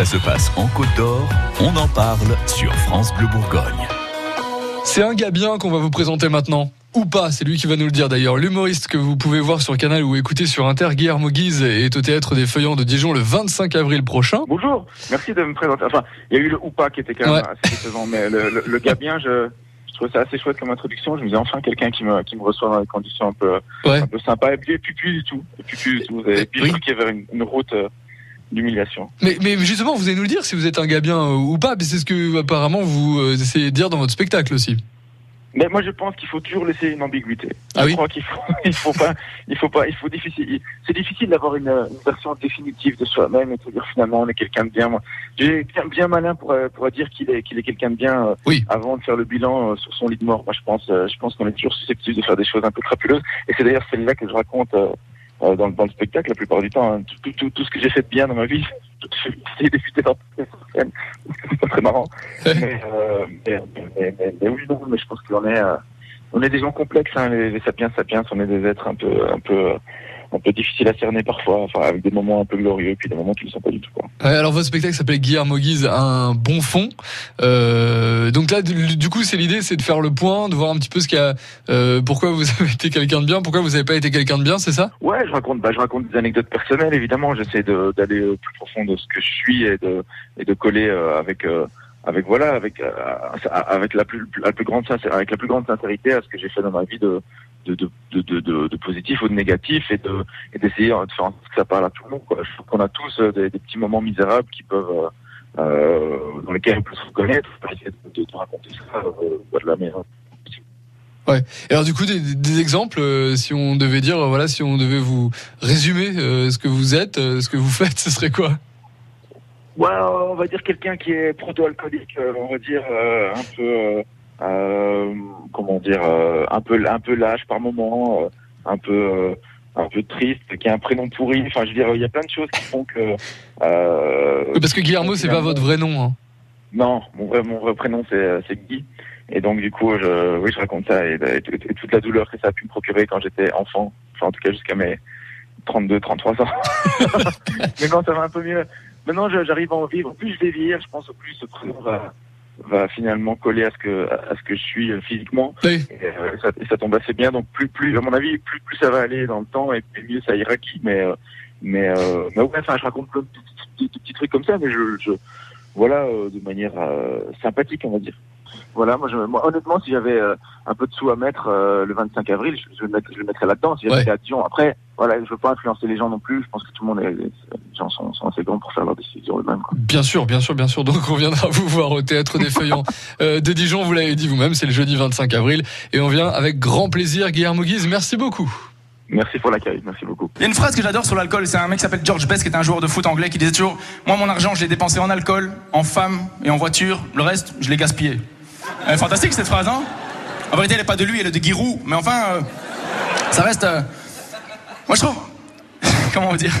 Ça se passe en Côte d'Or, on en parle sur France Bleu Bourgogne. C'est un gars bien qu'on va vous présenter maintenant. Ou pas, c'est lui qui va nous le dire d'ailleurs. L'humoriste que vous pouvez voir sur Canal ou écouter sur Inter, Guillermo Guise, est au théâtre des Feuillants de Dijon le 25 avril prochain. Bonjour, merci de me présenter. Enfin, il y a eu le ou pas qui était quand même Ouais. assez décevant, mais le, le, le gars bien, je, je trouvais ça assez chouette comme introduction. Je me disais enfin quelqu'un qui me, qui me reçoit dans des conditions un peu, Ouais. un peu sympa. Et puis, et puis plus du tout. Et puis plus du tout. Et puis Oui. avait une, une route euh, d'humiliation. Mais, mais justement, vous allez nous le dire si vous êtes un gars bien euh, ou pas. mais C'est ce que apparemment vous euh, essayez de dire dans votre spectacle aussi. Mais moi, je pense qu'il faut toujours laisser une ambiguïté. Ah je oui crois qu'il faut, il faut pas, il faut pas, il faut difficile. C'est difficile d'avoir une, une version définitive de soi-même et de dire finalement on est quelqu'un de bien. J'ai bien, bien malin pour euh, pour dire qu'il est qu'il est quelqu'un de bien Oui. avant de faire le bilan sur son lit de mort. Moi, je pense, je pense qu'on est toujours susceptible de faire des choses un peu crapuleuses. Et c'est d'ailleurs celle-là que je raconte euh, dans, le- dans le spectacle la plupart du temps. hein. Tout, tout, tout, ce que j'ai fait de bien dans ma vie, j'ai faire sur scène. C'est pas très marrant. Mais, euh, mais, mais, mais, mais oui, non, mais je pense qu'on est, euh, on est des gens complexes, hein, les, les sapiens sapiens, on est des êtres un peu, un peu, un peu difficiles à cerner parfois, enfin, avec des moments un peu glorieux, puis des moments qui ne sont pas du tout. Quoi. Alors votre spectacle s'appelle Guillermo Guise, un bon fond. Euh, donc là, du, coup, c'est l'idée, c'est de faire le point, de voir un petit peu ce qu'il y a, euh, pourquoi vous avez été quelqu'un de bien, pourquoi vous n'avez pas été quelqu'un de bien, c'est ça? Ouais, je raconte, bah, je raconte des anecdotes personnelles, évidemment. J'essaie d'aller au plus profond de ce que je suis et de, et de coller euh, avec, euh, avec voilà, avec, euh, avec la plus, la plus grande, avec la plus grande sincérité à ce que j'ai fait dans ma vie de, de, de, de, de, de- de positif ou de négatif et de, et d'essayer de faire en sorte que ça parle à tout le monde. Quoi. Je trouve qu'on a tous euh, des, des petits moments misérables qui peuvent, euh, euh, dans lesquels on peut se reconnaître. On peut essayer de, de, de raconter ça euh, de la meilleure. Et alors du coup, des, des exemples, euh, si on devait dire, voilà, si on devait vous résumer euh, ce que vous êtes, euh, ce que vous faites, ce serait quoi? Ouais, on va dire quelqu'un qui est proto-alcoolique, on va dire euh, un peu, comment dire, euh, un peu, un peu lâche par moment, euh, un peu, euh, un peu triste, qui a un prénom pourri. Enfin, je veux dire, il y a plein de choses qui font que. Oui, Parce que Guillermo, c'est pas votre vrai nom. Hein. Non, mon vrai, mon vrai prénom c'est c'est Guy. Et donc du coup, je, oui, je raconte ça et, et- et toute la douleur que ça a pu me procurer quand j'étais enfant, enfin en tout cas jusqu'à mes 32, 33 ans. Mais non, ça va un peu mieux. Maintenant, j'arrive à en vivre. Plus je vais vieillir, je pense au plus ce prénom va, va finalement coller à ce que à ce que je suis euh, physiquement. Oui. Et, euh, ça, et ça tombe assez bien. Donc plus plus à mon avis, plus plus ça va aller dans le temps et plus mieux ça ira qui. Mais euh, mais euh, mais ouais, enfin, je raconte plein de petits, petits- petits- petits trucs comme ça, mais je, je voilà euh, de manière euh, sympathique, on va dire. Voilà, moi, je, moi honnêtement, si j'avais euh, un peu de sous à mettre euh, le 25 avril, je, je, le, mettrais, je le mettrais là-dedans. Si j'étais Ouais. à Dijon, après, voilà, je veux pas influencer les gens non plus. Je pense que tout le monde est, les gens sont, sont assez grands pour faire leurs décisions eux-mêmes. Bien sûr, bien sûr, bien sûr. Donc on viendra vous voir au théâtre des Feuillants euh, de Dijon. Vous l'avez dit vous-même, c'est le jeudi 25 avril, et on vient avec grand plaisir. Guillermo Guise, merci beaucoup. Merci pour l'accueil, merci beaucoup. Il y a une phrase que j'adore sur l'alcool, c'est un mec qui s'appelle George Best, qui était un joueur de foot anglais, qui disait toujours Moi, mon argent, je l'ai dépensé en alcool, en femmes et en voiture, le reste, je l'ai gaspillé. Elle est fantastique cette phrase, hein? En vérité, elle n'est pas de lui, elle est de Giroud, mais enfin, euh, ça reste. euh, Moi, je trouve. Comment dire?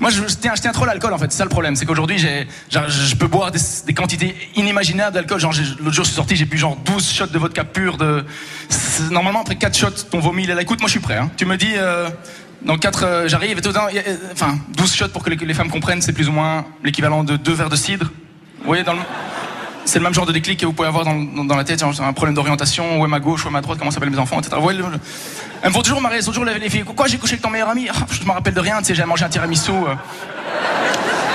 Moi, je, je tiens, je tiens trop l'alcool en fait, c'est ça le problème, c'est qu'aujourd'hui, j'ai, je peux boire des, quantités inimaginables d'alcool. Genre, l'autre jour, je suis sorti, j'ai bu genre 12 shots de vodka pur. De... Normalement, après 4 shots, ton vomi, il est là. Écoute, moi, je suis prêt. Hein. Tu me dis. euh, dans 4, j'arrive et tout a- euh, enfin, 12 shots pour que les, les femmes comprennent, c'est plus ou moins l'équivalent de deux verres de cidre. Vous voyez, dans le... C'est le même genre de déclic que vous pouvez avoir dans, dans- la tête, un problème d'orientation, où est ma gauche, où est ma droite, comment s'appellent mes enfants, etc. Le- Elles me font toujours marrer, toujours les, les filles. Quoi, j'ai couché avec ton meilleur ami? Ah, Je me rappelle de rien, tu sais, j'ai mangé un tiramisu. euh.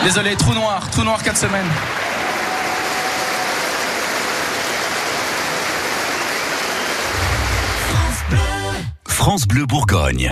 Désolé, trou noir, trou noir 4 semaines. France Bleu Bourgogne.